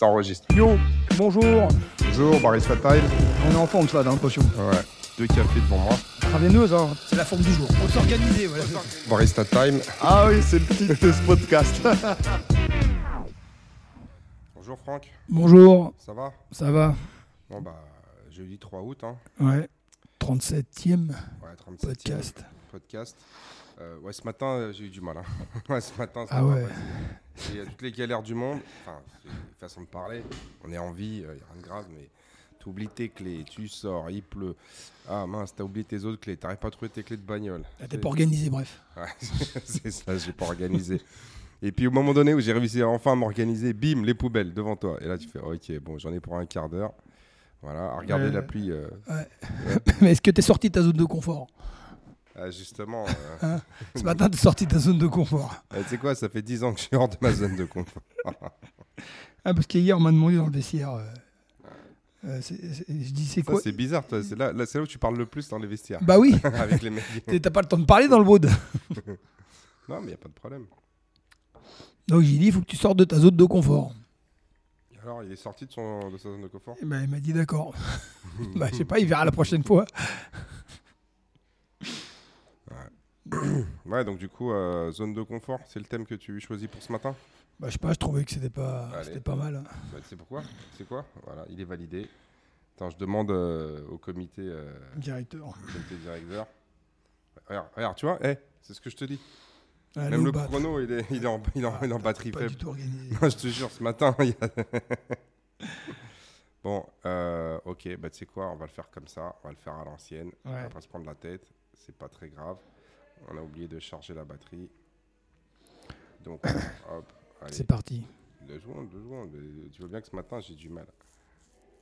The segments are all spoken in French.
Ça enregistre. Yo, bonjour. Bonjour, Barista Time. On est en forme, ça, dans potion. Ouais, deux cafés devant moi. Traveineuse, hein. C'est la forme du jour. Faut s'organiser, voilà. Barista Time. Ah oui, c'est le titre de ce podcast. Bonjour Franck, bonjour, ça va? Ça va Bon bah, jeudi 3 août, hein. Ouais. 37e Ouais, 37 podcast. podcast. Euh, ouais, ce matin, euh, j'ai eu du mal. hein. ouais, ce matin, ça Ah ouais. Il y a toutes les galères du monde. Enfin, c'est une façon de parler. On est en vie, il n'y a rien de grave, mais tu oublies tes clés, tu sors, il pleut. Ah mince, t'as oublié tes autres clés, t'arrives pas à trouver tes clés de bagnole. Ah, T'es pas organisé, bref. Ouais, c'est ça, j'ai pas organisé. Et puis au moment donné où j'ai réussi à enfin m'organiser, bim, les poubelles devant toi. Et là, tu fais, ok, bon, j'en ai pour un quart d'heure. Voilà, à regarder Ouais. la pluie. euh, Mais est-ce que t'es sorti de ta zone de confort? Ah, justement, euh, Ce matin, t'es sorti de ta zone de confort. euh, tu sais quoi, ça fait 10 ans que je suis hors de ma zone de confort. Ah, parce qu'hier, on m'a demandé dans le vestiaire. euh, euh, je dis, c'est quoi c'est bizarre, toi. C'est là, là, c'est là où tu parles le plus dans les vestiaires. Bah oui, Avec les mecs. t'as pas le temps de parler dans le wood. Non, mais il a pas de problème. Donc j'ai dit, il faut que tu sortes de ta zone de confort. Alors, il est sorti de, son, de sa zone de confort? Ben, il m'a dit d'accord. bah, je sais pas, il verra la prochaine fois. Ouais, donc du coup, euh, zone de confort, c'est le thème que tu choisis pour ce matin Bah, je sais pas, je trouvais que c'était pas, c'était pas mal. hein. bah, Tu sais pourquoi? C'est quoi? Voilà, il est validé. Attends, je demande euh, au comité, euh, Directeur. comité directeur. Regarde, regarde, tu vois eh, C'est ce que je te dis. Allez, Même le chrono, il est, il est, en, il est en- il est en batterie Pas faible. du tout organisé. Non, je te jure, ce matin, il y a... Bon, euh, ok, bah tu sais quoi, on va le faire comme ça, on va le faire à l'ancienne, on va pas se prendre la tête, c'est pas très grave. On a oublié de charger la batterie. Donc, hop, allez, C'est parti. deux secondes, deux secondes. Euh, Tu vois bien que ce matin, j'ai du mal.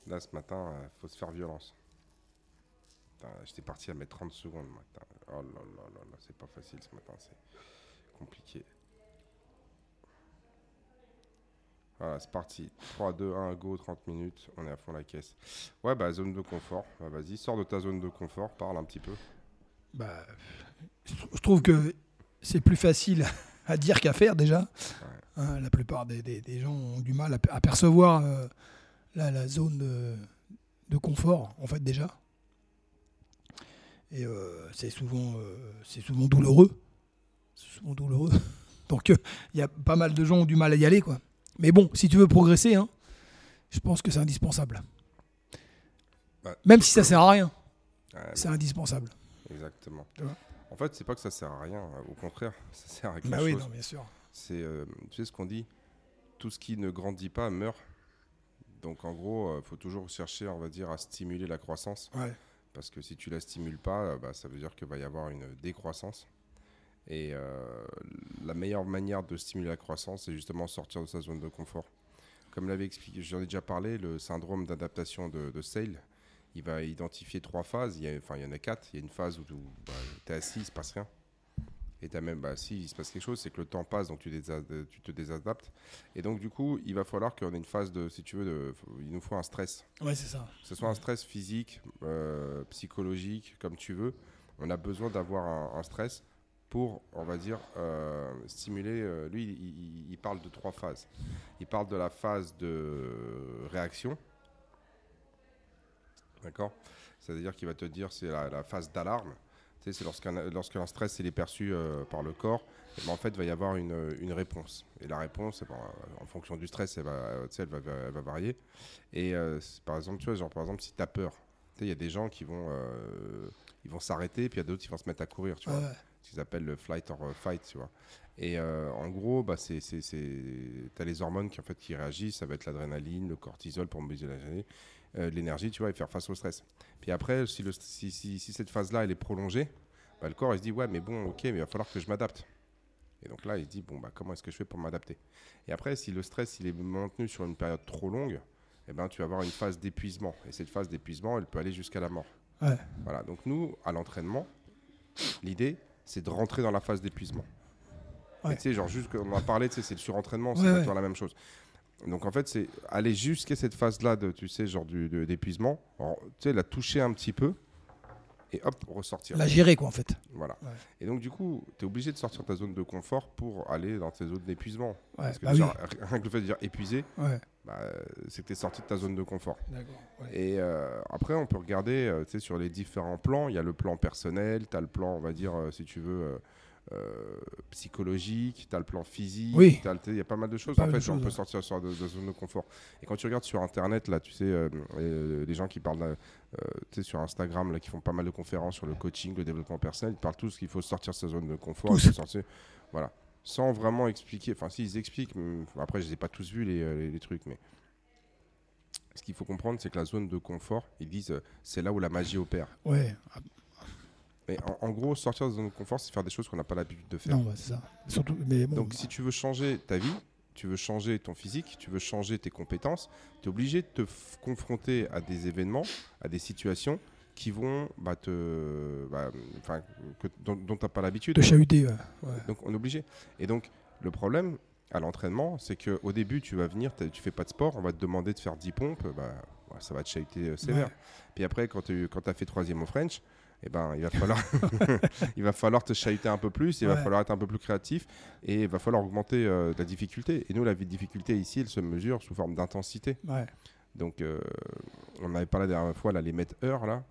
Là, ce matin, il faut se faire violence. Putain, J'étais parti à mettre 30 secondes. Putain, Oh là là là là, c'est pas facile ce matin, c'est compliqué. Voilà, c'est parti. 3, 2, 1, go, 30 minutes. On est à fond la caisse. Ouais, bah, zone de confort. Bah, Vas-y, sors de ta zone de confort, parle un petit peu. Bah, je trou- je trouve que c'est plus facile à dire qu'à faire déjà. Hein, la plupart des, des- des gens ont du mal à, pe- à percevoir euh, la, la zone de, de confort, en fait, déjà. Et euh, c'est souvent, euh, c'est souvent douloureux. C'est souvent douloureux. Donc, il y a pas mal de gens qui ont du mal à y aller, quoi. Mais bon, si tu veux progresser, hein, je pense que c'est indispensable. Ouais. Même si ça sert à rien, Ouais, c'est indispensable. Exactement. En fait, c'est pas que ça sert à rien, euh, au contraire, ça sert à quelque Bah oui, chose. non, bien sûr. C'est, euh, tu sais ce qu'on dit, tout ce qui ne grandit pas meurt. Donc en gros, il faut toujours chercher, on va dire, à stimuler la croissance. Ouais. Parce que si tu la stimules pas, euh, bah, ça veut dire qu'il va y avoir une décroissance. Et euh, la meilleure manière de stimuler la croissance, c'est justement sortir de sa zone de confort. Comme l'avait expliqué, j'en ai déjà parlé, le syndrome d'adaptation de, de Sale, il va identifier trois phases. Il y, a, enfin, il y en a quatre. Il y a une phase où tu es assis, il se passe rien. Et tu même, bah, si il se passe quelque chose, c'est que le temps passe, donc tu, te désadaptes. Et donc, du coup, il va falloir qu'on ait une phase de, si tu veux, de, il nous faut un stress. Ouais, c'est ça. Que ce soit un stress physique, euh, psychologique, comme tu veux, on a besoin d'avoir un, un stress pour, on va dire, euh, stimuler. euh, lui, il, il- il parle de trois phases. Il parle de la phase de réaction. D'accord? C'est-à-dire qu'il va te dire c'est la, la phase d'alarme. Tu sais, c'est lorsqu'un lorsqu'un stress il est perçu euh, par le corps, eh ben, en fait, il va y avoir une, une réponse. Et la réponse, eh ben, en fonction du stress, elle va, elle va, elle va varier. Et euh, par exemple, tu vois, genre par exemple, si tu as peur, il y a des gens qui vont, euh, ils vont s'arrêter, puis il y a d'autres qui vont se mettre à courir, tu vois. Ouais. Ce qu'ils appellent le flight or fight, tu vois. Et euh, en gros, bah, c'est, les hormones qui, en fait, qui réagissent, ça va être l'adrénaline, le cortisol pour mobiliser l'énergie, euh, l'énergie, tu vois, et faire face au stress. Puis après, si, le, si, si, si cette phase-là, elle est prolongée, bah, le corps, il se dit, ouais, mais bon, ok, mais il va falloir que je m'adapte. Et donc là, il se dit, bon, bah, comment est-ce que je fais pour m'adapter? Et après, si le stress, il est maintenu sur une période trop longue, eh ben, tu vas avoir une phase d'épuisement. Et cette phase d'épuisement, elle peut aller jusqu'à la mort. Ouais. Voilà, donc nous, à l'entraînement, l'idée, c'est de rentrer dans la phase d'épuisement. Ouais. Tu sais, genre, juste qu'on a parlé, tu sais, c'est le surentraînement, c'est ouais. la même chose. Donc en fait, c'est aller jusqu'à cette phase-là de, tu sais, genre du- de- d'épuisement, Alors, tu sais, la toucher un petit peu, et hop, ressortir. La gérer, quoi, en fait. Voilà. Ouais. Et donc, du coup, tu es obligé de sortir de ta zone de confort pour aller dans tes zones d'épuisement. Ouais, Parce que bah déjà, rien que le fait de dire épuisé, Ouais. bah, c'est que tu es sorti de ta zone de confort. D'accord. Et euh, après, on peut regarder euh, tu sais, sur les différents plans. Il y a le plan personnel, tu as le plan, on va dire, euh, si tu veux, euh, psychologique, tu as le plan physique. Oui. Il y a pas mal de choses. Pas en fait, on peut sortir sur de, de zone de confort. Et quand tu regardes sur Internet, là, tu sais, euh, euh, les gens qui parlent euh, tu sais, sur Instagram, là, qui font pas mal de conférences sur le coaching, le développement personnel, ils parlent tous qu'il faut sortir de sa zone de confort. Tous. il faut sortir- voilà. Sans vraiment expliquer. Enfin, si, ils expliquent. mais, après, je les ai pas tous vus, les, euh, les- les trucs, mais ce qu'il faut comprendre, c'est que la zone de confort, ils disent, euh, c'est là où la magie opère. Ouais. Mais en, en gros, sortir de de confort, c'est faire des choses qu'on n'a pas l'habitude de faire. Non, bah, c'est ça. Surtout, mais bon. Donc, si tu veux changer ta vie, tu veux changer ton physique, tu veux changer tes compétences, tu es obligé de te confronter à des événements, à des situations qui vont bah, te, bah, enfin, dont tu n'as pas l'habitude. te chahuter, ouais. ouais. Donc on est obligé. Et donc le problème à l'entraînement, c'est qu'au début, tu vas venir, tu fais pas de sport, on va te demander de faire 10 pompes, bah, ça va te chahuter euh, sévère. Ouais. Puis après, quand tu as fait troisième au French, eh ben, il, va falloir il va falloir te chahuter un peu plus, il va falloir être un peu plus créatif et il va falloir augmenter euh, la difficulté. Et nous, la difficulté ici, elle se mesure sous forme d'intensité. Ouais. Donc, euh, on avait parlé la dernière fois, là, les mètres heures, là.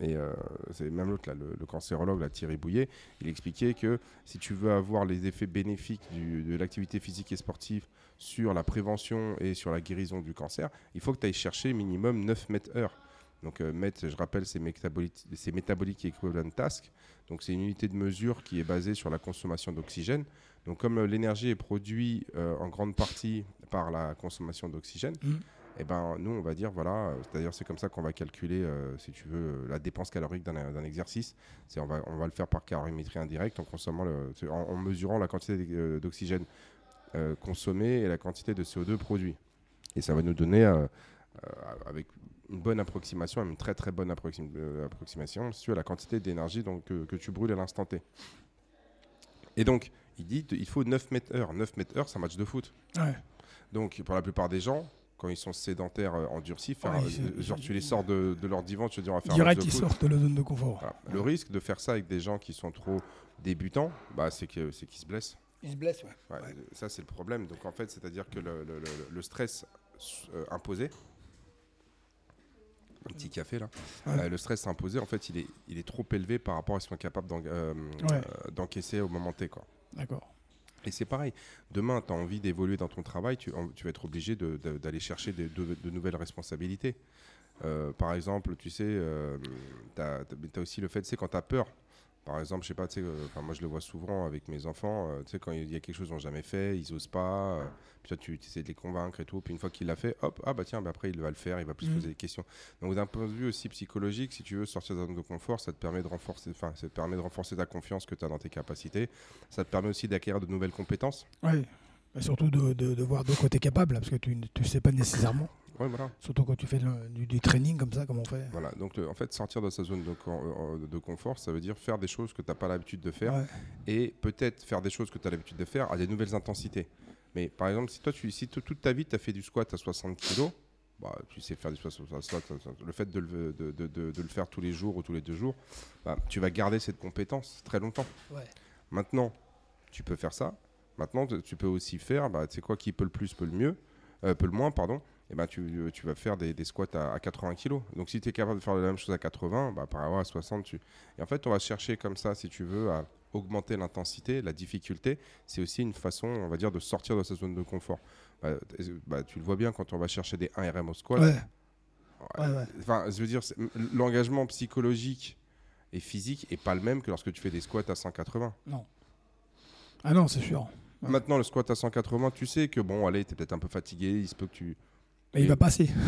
Et euh, c'est même l'autre, là, le, le cancérologue, là, Thierry Bouillet, il expliquait que si tu veux avoir les effets bénéfiques du- de l'activité physique et sportive sur la prévention et sur la guérison du cancer, il faut que tu ailles chercher minimum 9 mètres heures. Donc, euh, mètres, je rappelle, c'est métabolique equivalent task. Donc, c'est une unité de mesure qui est basée sur la consommation d'oxygène. Donc, comme euh, l'énergie est produite euh, en grande partie par la consommation d'oxygène, Mhm. eh ben, nous, on va dire, voilà, c'est-à-dire c'est comme ça qu'on va calculer, euh, si tu veux, la dépense calorique d'un exercice. On va, on va le faire par calorimétrie indirecte en consommant, le, en, en mesurant la quantité d'oxygène euh, consommé et la quantité de CO2 produit. Et ça va nous donner, avec une bonne approximation, une très très bonne approxim- euh, approximation, si tu veux, la quantité d'énergie donc, que, que tu brûles à l'instant T. Et donc, il dit, il faut 9 mètres heure. 9 mètres heure, c'est un match de foot. Ouais. Donc, pour la plupart des gens, quand ils sont sédentaires euh, endurcis, faire, Ouais, euh, ils- genre tu les sors de, de leur divan, tu te dis on va faire un match ils de foot. sortent de la zone de confort. Voilà. Le risque de faire ça avec des gens qui sont trop débutants, bah, c'est que- c'est qu'ils se blessent. Ils se blessent, ouais. Ouais, Ouais. Ça, c'est le problème. Donc, en fait, c'est-à-dire que le, le- le- le stress euh, imposé, un petit café là, Ouais. Euh, le stress imposé, en fait, il est, il est trop élevé par rapport à ce qu'on est capable euh, Ouais. euh, d'encaisser au moment T. D'accord. Et c'est pareil. Demain, tu as envie d'évoluer dans ton travail, tu, en- tu vas être obligé de- de- d'aller chercher de, de nouvelles responsabilités. Euh, par exemple, tu sais, tu as, aussi le fait, sais, quand tu as peur, par exemple, je sais pas, tu sais, euh, moi je le vois souvent avec mes enfants, euh, tu sais, quand il y a quelque chose qu'ils n'ont jamais fait, ils osent pas, euh, puis toi tu essaies de les convaincre et tout, puis une fois qu'il l'a fait, hop, ah bah tiens, bah après il va le faire, il va plus se Mhm. poser des questions. Donc d'un point de vue aussi psychologique, si tu veux sortir de ta zone de confort, ça te permet de renforcer, enfin, ça te permet de renforcer ta confiance que tu as dans tes capacités, ça te permet aussi d'acquérir de nouvelles compétences. Ouais. Mais surtout de, de, de voir de quoi tu es capable, parce que tu ne sais pas nécessairement. Ouais, voilà. Surtout quand tu fais le- du, du training comme ça, comme on fait. Voilà, donc le- en fait, sortir de sa zone de, euh, de confort, ça veut dire faire des choses que tu n'as pas l'habitude de faire Ouais. et peut-être faire des choses que tu as l'habitude de faire à des nouvelles intensités. Mais par exemple, si toi, tu, si toute ta vie, tu as fait du squat à 60 kg, bah, tu sais faire du squat, le fait de le, de, de- le faire tous les jours ou tous les deux jours, bah, tu vas garder cette compétence très longtemps. Ouais. Maintenant, tu peux faire ça. Maintenant, tu tu peux aussi faire, bah, tu sais quoi, qui peut le plus, peut le mieux, euh, peut le moins, pardon. Et ben tu, tu vas faire des, des squats à, à 80 kg. Donc si tu es capable de faire la même chose à 80, bah, par rapport à 60, tu... Et en fait, on va chercher comme ça, si tu veux, à augmenter l'intensité, la difficulté. C'est aussi une façon, on va dire, de sortir de sa zone de confort. Bah, bah, tu le vois bien quand on va chercher des 1 RM au squat. Ouais. Ouais, Ouais, ouais. Enfin, je veux dire, l'engagement psychologique et physique est pas le même que lorsque tu fais des squats à 180. Non. Ah non, c'est sûr. Maintenant, le squat à 180, tu sais que bon, allez, t'es peut-être un peu fatigué, il se peut que tu. Mais il va passer.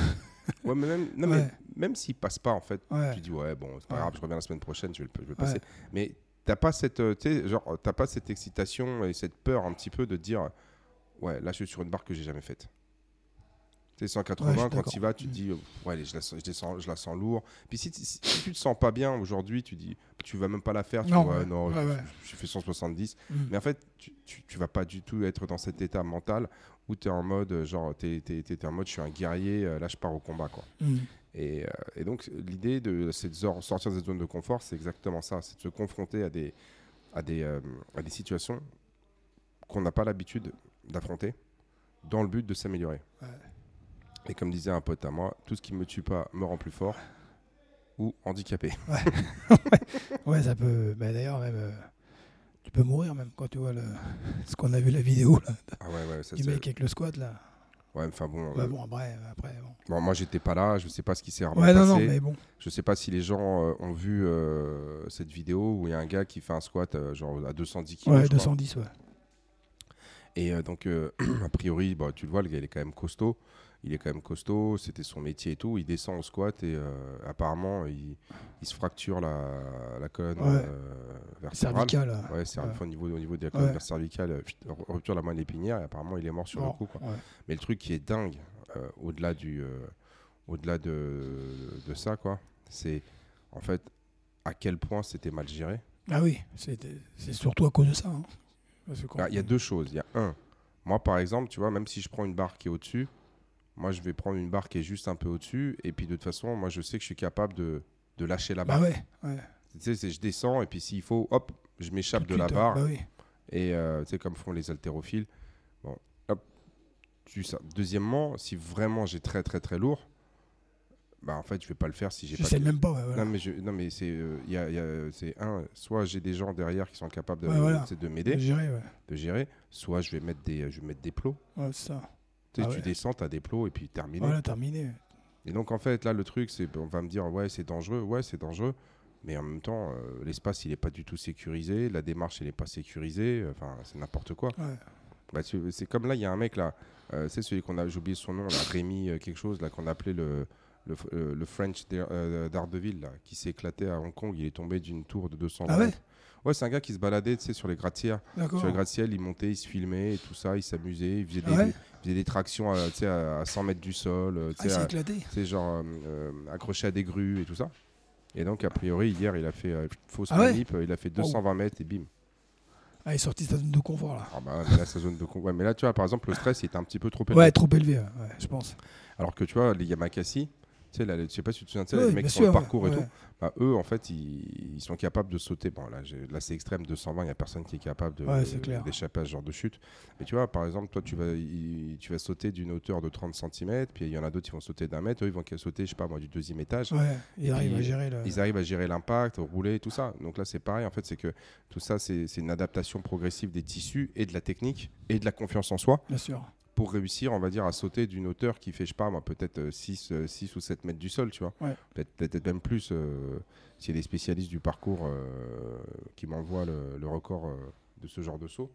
Ouais, mais même, non, Ouais. mais même s'il passe pas, en fait, Ouais. tu dis ouais, bon, c'est pas grave, je reviens la semaine prochaine, je vais je vais passer. Mais t'as pas cette, euh, genre, t'as pas cette excitation et cette peur un petit peu de dire, ouais, là, je suis sur une barre que j'ai jamais faite. Tu sais, 180, quand tu vas, tu te dis, euh, ouais, je la, sens, je, sens, je la sens lourd. Puis si, si, tu te sens pas bien aujourd'hui, tu dis, tu vas même pas la faire. Tu Non, vois, ouais. non, Ouais, je, fais 170. Mm. Mais en fait, tu, tu, tu vas pas du tout être dans cet état mental où tu es en mode, euh, genre, tu es, en mode, je suis un guerrier, euh, là, je pars au combat, quoi. Mm. Et, euh, et donc, l'idée de de sor- sortir de cette zone de confort, c'est exactement ça. C'est de se confronter à des, à des, euh, à des situations qu'on n'a pas l'habitude d'affronter dans le but de s'améliorer. Ouais. Et comme disait un pote à moi, tout ce qui me tue pas me rend plus fort ou handicapé. Ouais, ça peut. bah, D'ailleurs, même. euh, tu peux mourir même quand tu vois le... ce qu'on a vu la vidéo là, Ah ouais, ouais, ça du mec avec le squat là. Ouais, enfin bon. Bah euh, bon, après, après bon. bon, moi j'étais pas là, je sais pas ce qui s'est Ouais, non, non, mais bon. Je sais pas si les gens euh, ont vu euh, cette vidéo où il y a un gars qui fait un squat genre à 210 kg. Ouais, 210, ouais. Et donc, a priori, bah, tu le vois, le gars, il est quand même costaud. Il est quand même costaud, c'était son métier et tout. Il descend au squat et euh, apparemment, il, il se fracture la, la colonne Ouais. euh, vertébrale. Cervical. là. Ouais, c'est Ouais. au, niveau, au niveau de la colonne Ouais. cervicale, euh, rupture de la moelle épinière et apparemment, il est mort sur Bon, le coup. Quoi. Mais le truc qui est dingue, euh, au-delà du, au-delà de, de ça, quoi, c'est en fait à quel point c'était mal géré. Ah oui, c'est surtout à cause de ça. hein. Parce que quand- Ah, Il y a deux choses. Il y a un, moi par exemple, tu vois, même si je prends une barre qui est au-dessus, moi je vais prendre une barre qui est juste un peu au-dessus, et puis de toute façon, moi je sais que je suis capable de, de lâcher la Bah barre. ouais, ouais. Tu sais, c'est je descends, et puis s'il faut, hop, je m'échappe de la barre, Bah oui. et euh, tu sais, comme font les haltérophiles. Bon, hop, tu ça. Deuxièmement, si vraiment j'ai très très très lourd, bah en fait, je vais pas le faire si j'ai Je pas sais de- même pas. ouais, voilà. Non mais, je, non, mais c'est euh, y a- il y a- c'est un, soit j'ai des gens derrière qui sont capables de, Ouais, voilà. tu sais, de m'aider, Gérer, ouais. de gérer, soit je vais mettre des, je vais mettre des plots. Ça. Tu, sais, Ah tu ouais. descends, tu as des plots et puis terminé. Voilà, terminé. Et donc en fait là le truc c'est on va me dire ouais c'est dangereux, ouais c'est dangereux, mais en même temps euh, l'espace il est pas du tout sécurisé, la démarche elle est pas sécurisée, enfin c'est n'importe quoi. Ouais. Bah, c'est comme là il y a un mec là, euh, c'est celui qu'on a, j'ai oublié son nom là, Rémi euh, quelque chose là qu'on appelait le le, euh, le French euh, d'Ardeville là, qui s'est éclaté à Hong Kong, il est tombé d'une tour de 200 Ah ouais mètres. Ouais, c'est un gars qui se baladait, tu sais, sur les gratte-ciels. Sur les gratte-ciel, il montait, il se filmait et tout ça, il s'amusait, il faisait, Ah des, ouais il faisait des tractions à, tu sais, à à 100 mètres du sol, euh, Ah, sais, il s'est à- éclaté. sais, genre euh, accroché à des grues et tout ça. Et donc, a priori, hier, il a fait euh, fausse Ah manip, il a fait 220 mètres et bim. Ah, il est sorti de sa zone de confort là. Ah bah, là, sa zone de con- ouais, mais là, tu vois, par exemple, le stress, il était un petit peu trop élevé. Ouais, trop élevé, ouais, je pense. Alors que tu vois, les Yamakasi, sais, là, je sais pas si tu te souviens, les mecs qui font le parcours et ouais. tout, bah, eux, en fait, ils, ils sont capables de sauter. Bon, là, là c'est extrême, 220, il n'y a personne qui est capable Ouais, d'échapper à ce genre de chute. Mais tu vois, par exemple, toi, tu vas, tu vas sauter d'une hauteur de 30 cm, puis il y en a d'autres qui vont sauter d'un mètre, eux, ils vont sauter, je sais pas moi, du deuxième étage. Ouais, il Et arrive puis, à gérer le. Ils arrivent à gérer l'impact, rouler, tout ça. Donc là, c'est pareil. En fait, c'est que tout ça, c'est une adaptation progressive des tissus et de la technique et de la confiance en soi Bien sûr. Pour réussir, on va dire, à sauter d'une hauteur qui fait, je sais pas, moi, peut-être 6, ou 7 mètres du sol, tu vois. Ouais. Peut-être peut-être même plus euh, s'il y a des spécialistes du parcours euh, qui m'envoient le, le record euh, de ce genre de saut.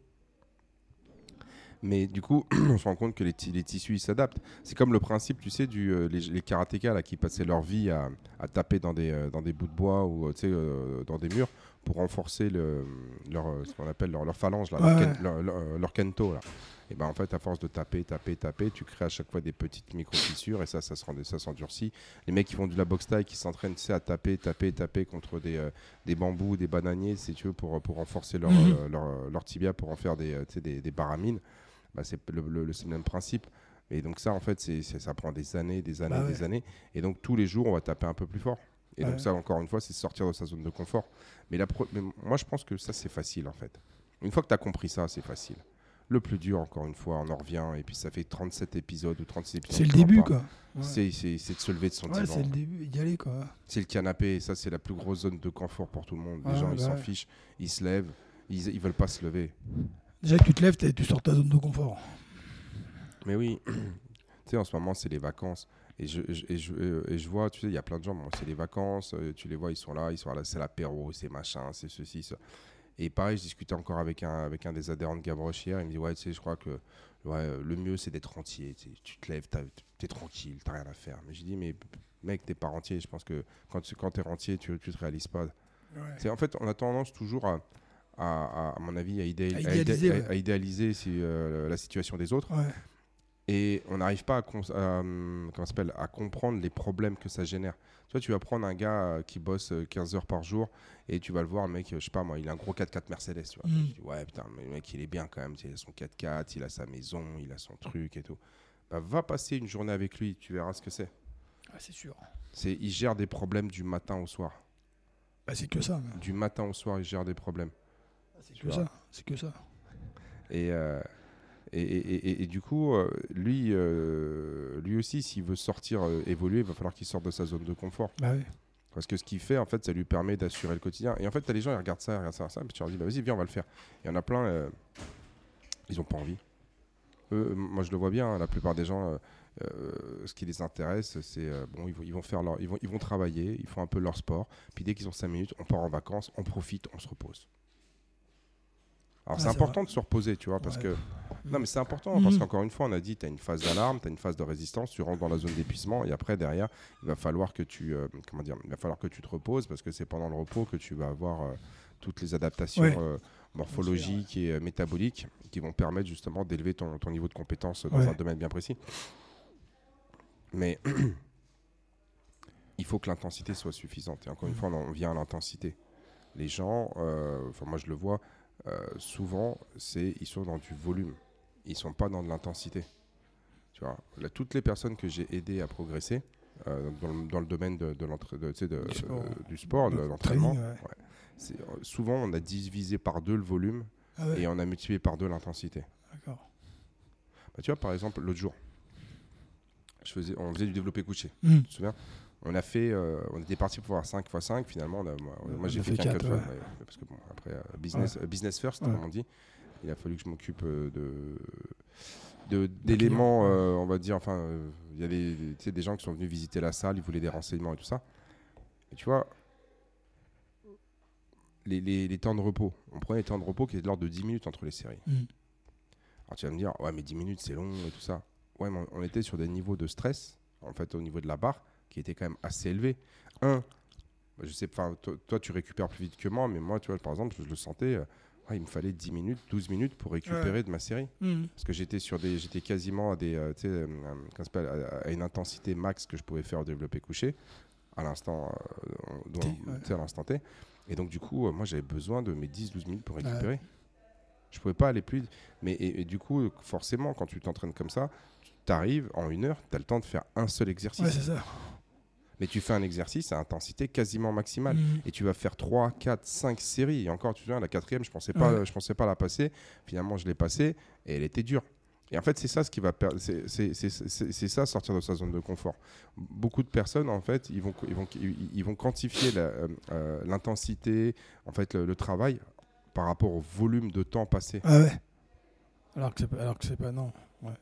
Mais du coup, on se rend compte que les, ti- les tissus s'adaptent. C'est comme le principe, tu sais, du, euh, les, les karatékas là, qui passaient leur vie à, à taper dans des, euh, dans des bouts de bois ou euh, euh, dans des murs pour renforcer le, leur, euh, ce qu'on appelle leur, leur phalange, là, leur, Ouais, leur- leur- leur kento. Là. Et ben en fait, à force de taper, taper, taper, tu crées à chaque fois des petites micro-fissures et ça, ça s'endurcit. Les mecs qui font de la boxe taille, qui s'entraînent à taper, taper, taper contre des, euh, des bambous, des bananiers, si tu veux, pour, pour renforcer leur, Mhm. euh, leur, tibia, pour en faire des, euh, des, des baramines, bah, c'est le, le- même principe. Et donc ça, en fait, c'est- ça prend des années, des années, Bah ouais. des années. Et donc tous les jours, on va taper un peu plus fort. Et Ouais. donc ça, encore une fois, c'est sortir de sa zone de confort. Mais, la pro- mais moi, je pense que ça, c'est facile, en fait. Une fois que tu as compris ça, c'est facile. Le plus dur, encore une fois, on en revient. Et puis ça fait 37 épisodes ou 36 épisodes. C'est le début, quoi. Ouais. C'est c'est- c'est de se lever de son Ouais, c'est le début, d'y aller, quoi. C'est le canapé, et ça c'est la plus grosse zone de confort pour tout le monde. Les gens ils bah s'en fichent, ils se lèvent, ils, ils veulent pas se lever. Déjà tu te lèves, tu sors de ta zone de confort. Mais oui, tu sais en ce moment c'est les vacances et je, je- et, je, euh, et je vois, tu sais, il y a plein de gens, bon, c'est les vacances, euh, tu les vois, ils sont là, ils sont là, c'est l'apéro, c'est machin, c'est ceci, ça. Et pareil, je discutais encore avec un, avec un des adhérents de Gavroche hier, il me dit ouais, tu sais, je crois que ouais, euh, le mieux c'est d'être entier, tu sais, tu te lèves, t'es tranquille, t'as rien à faire. Mais je dis mais mec, t'es pas rentier, je pense que quand tu quand es rentier, tu, tu te réalises pas. C'est en fait, on a tendance toujours à, à, à- à mon avis, à, idéal- À idéaliser, ouais. si, euh, la situation des autres. Ouais. Et on n'arrive pas à, comment à comprendre les problèmes que ça génère. Tu vois, tu vas prendre un gars euh, qui bosse 15 euh, heures par jour et tu vas le voir, le mec, je sais pas moi, il a un gros 4x4 Mercedes. Tu vois. Mm. dis, ouais, putain, mais le mec, il est bien quand même. Il a son 4x4, il a sa maison, il a son truc et tout. Bah, va passer une journée avec lui, tu verras ce que c'est. Ah, c'est sûr. C'est, il gère des problèmes du matin au soir. Bah, c'est que ça. Du matin au soir, il gère des problèmes. Ah, c'est que ça. C'est que ça. Et, euh, et, du coup, euh, lui, euh, lui aussi, s'il veut sortir, euh, évoluer, il va falloir qu'il sorte de sa zone de confort. Bah Parce que ce qu'il fait, en fait, ça lui permet d'assurer le quotidien. Et en fait, tu as les gens, ils regardent ça, ils regardent ça, ça, puis tu leur dis, bah, vas-y, viens, on va le faire. Il y en a plein, ils n'ont pas envie. moi, je le vois bien, hein, la plupart des gens, ce qui les intéresse, c'est, bon, ils vont, ils vont faire leur, ils vont, ils vont travailler, ils font un peu leur sport, puis dès qu'ils ont 5 minutes, on part en vacances, on profite, on se repose. Alors, c'est important de se reposer, tu vois, parce que non, mais c'est important parce mhm. qu'encore une fois, on a dit, tu as une phase d'alarme, tu as une phase de résistance, tu rentres dans la zone d'épuisement et après, derrière, il va falloir que tu, euh, comment dire, il va falloir que tu te reposes parce que c'est pendant le repos que tu vas avoir euh, toutes les adaptations euh, morphologiques et métaboliques qui vont permettre justement d'élever ton, ton, niveau de compétence dans un domaine bien précis. Mais il faut que l'intensité soit suffisante. Et encore une mhm. fois, on vient à l'intensité. Les gens, enfin moi je le vois, souvent, c'est ils sont dans du volume ils sont pas dans de l'intensité. Tu vois, là, toutes les personnes que j'ai aidées à progresser euh, dans, le, domaine de, de, du sport, de, l'entraînement, euh, souvent on a divisé par deux le volume ah et on a multiplié par deux l'intensité. D'accord. Bah, tu vois, par exemple, l'autre jour, je faisais, on faisait du développé couché. Hmm. Tu te souviens? On a fait, euh, on était parti pour voir 5 x 5. Finalement, moi, j'ai fait, 4 fois. Parce que bon, après, business, business first, comme on dit il a fallu que je m'occupe euh, de d'éléments, euh, on va dire, enfin, euh, il y a des, des gens qui sont venus visiter la salle, ils voulaient des renseignements et tout ça. Et tu vois, les, les, temps de repos, on prenait les temps de repos qui étaient de l'ordre de 10 minutes entre les séries. Mm. Alors tu vas me dire, ouais, mais 10 minutes c'est long et tout ça. Ouais, mais on était sur des niveaux de stress, en fait, au niveau de la barre, qui étaient quand même assez élevés. Un, je sais, toi, toi, tu récupères plus vite que moi, mais moi, tu vois, par exemple, je le sentais il me fallait 10 minutes, 12 minutes pour récupérer de ma série. Hmm. Parce que j'étais sur des, j'étais quasiment à des, euh, euh, à, une intensité max que je pouvais faire au développé couché à l'instant, euh, à l'instant T. Et donc du coup, moi j'avais besoin de mes 10-12 minutes pour récupérer. Je pouvais pas aller plus. Mais et, du coup, forcément, quand tu t'entraînes comme ça, tu arrives en une heure, tu as le temps de faire un seul exercice. Ouais, c'est ça mais tu fais un exercice à intensité quasiment maximale mm. et tu vas faire 3, 4, 5 séries. Et encore, tu vois, la quatrième, je pensais pas, je pensais pas la passer. Finalement, je l'ai passée et elle était dure. Et en fait, c'est ça ce qui va c'est ça sortir de sa zone de confort. Beaucoup de personnes, en fait, ils vont, ils vont, ils vont quantifier euh, euh, l'intensité, en fait, le, travail par rapport au volume de temps passé. Ah ouais. Alors que c'est alors que c'est pas non. Ouais.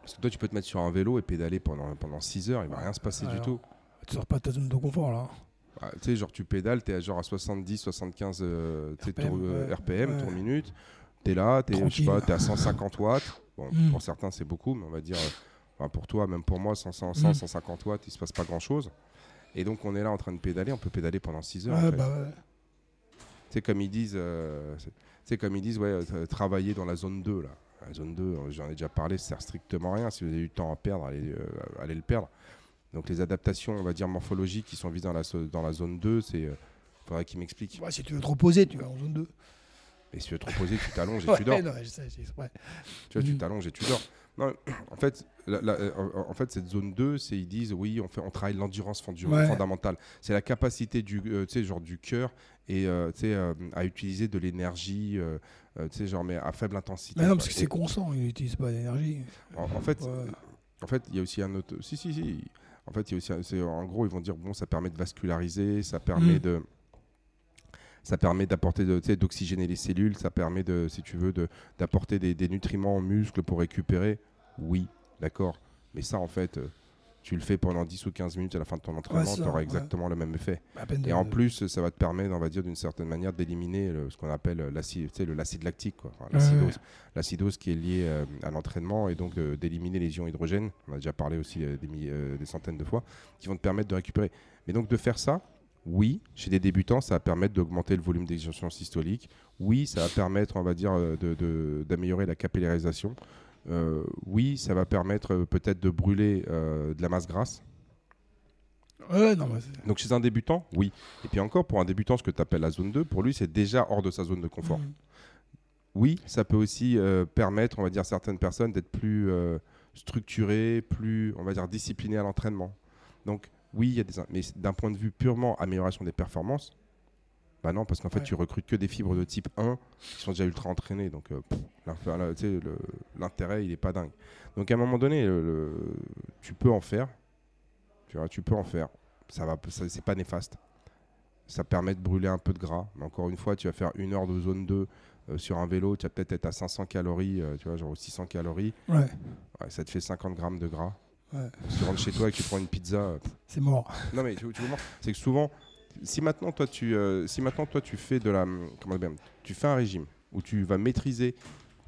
Parce que toi, tu peux te mettre sur un vélo et pédaler pendant, pendant 6 heures, il va rien se passer du tout. Tu sors pas de ta zone de confort là. Ah, tu sais, genre tu pédales, tu es à genre à 70, 75 euh, RPM, tour, minute. Tu es là, tu es, es, à 150 watts. Bon, hmm. Pour certains, c'est beaucoup, mais on va dire, euh, pour toi, même pour moi, 100, 100, 150 watts, il se passe pas grand chose. Et donc, on est là en train de pédaler, on peut pédaler pendant 6 heures. Ouais, bah Tu sais, comme ils disent, euh, comme ils disent ouais, travailler dans la zone 2, là. La zone 2, j'en ai déjà parlé, ça sert strictement à rien. Si vous avez du temps à perdre, allez, euh, allez le perdre. Donc les adaptations, on va dire morphologiques, qui sont visées dans la, dans la zone 2, c'est. Euh, faudrait qu'ils m'expliquent. si tu veux te reposer, tu vas en zone 2. Et si tu veux te reposer, tu t'allonges et tu dors. Non, tu vois, tu mm. t'allonges et tu dors. Non, en fait, euh, en fait, cette zone 2, c'est ils disent oui, on fait, on travaille l'endurance fondamentale. C'est la capacité du, genre du cœur et à utiliser de l'énergie euh, genre, mais à faible intensité. Mais non, parce que c'est constant, il n'utilise pas d'énergie. En, fait, en fait, il y a aussi un autre. Si, si, si. En fait, il y a aussi. En gros, ils vont dire bon, ça permet de vasculariser, ça permet mm. de ça permet d'apporter d'oxygéner les cellules, ça permet de, si tu veux, d'apporter des, des, nutriments aux muscles pour récupérer. Oui, d'accord. Mais ça, en fait, euh, tu le fais pendant 10 ou 15 minutes à la fin de ton entraînement, tu auras exactement le même effet. Et en plus, ça va te permettre, on va dire, d'une certaine manière, d'éliminer ce qu'on appelle l'acide, l'acide lactique, l'acidose, qui est liée euh, à l'entraînement et donc d'éliminer les ions hydrogène. On a déjà parlé aussi euh, des, euh, des, centaines de fois, qui vont te permettre de récupérer. Mais donc de faire ça, oui, chez des débutants, ça va permettre d'augmenter le volume d'exercice systolique. Oui, ça va permettre, on va dire, d'améliorer de, la capillarisation euh, oui, ça va permettre euh, peut-être de brûler euh, de la masse grasse. Ouais, non, Donc chez un débutant, oui. Et puis encore, pour un débutant, ce que tu appelles la zone 2, pour lui, c'est déjà hors de sa zone de confort. Mhm. Oui, ça peut aussi euh, permettre, on va dire, à certaines personnes d'être plus euh, structurées, plus, on va dire, disciplinées à l'entraînement. Donc oui, il y a des... Mais d'un point de vue purement amélioration des performances, bah non, parce qu'en fait, Ouais. tu recrutes que des fibres de type 1 qui sont déjà ultra entraînées. Donc euh, l'intérêt, il est pas dingue. Donc à un moment donné, le- le- tu peux en faire. Tu vois, tu peux en faire. Ça va, c'est pas néfaste. Ça permet de brûler un peu de gras. Mais encore une fois, tu vas faire une heure de zone 2 euh, sur un vélo, tu vas peut-être être à 500 calories, euh, tu vois, genre 600 calories. ouais, Ouais, ça te fait 50 grammes de gras. Ouais. Si tu rentres chez toi et que tu prends une pizza. c'est mort. non, mais tu, tu C'est que souvent, si maintenant toi tu, euh, si maintenant toi tu fais de la, comment tu fais un régime où tu vas maîtriser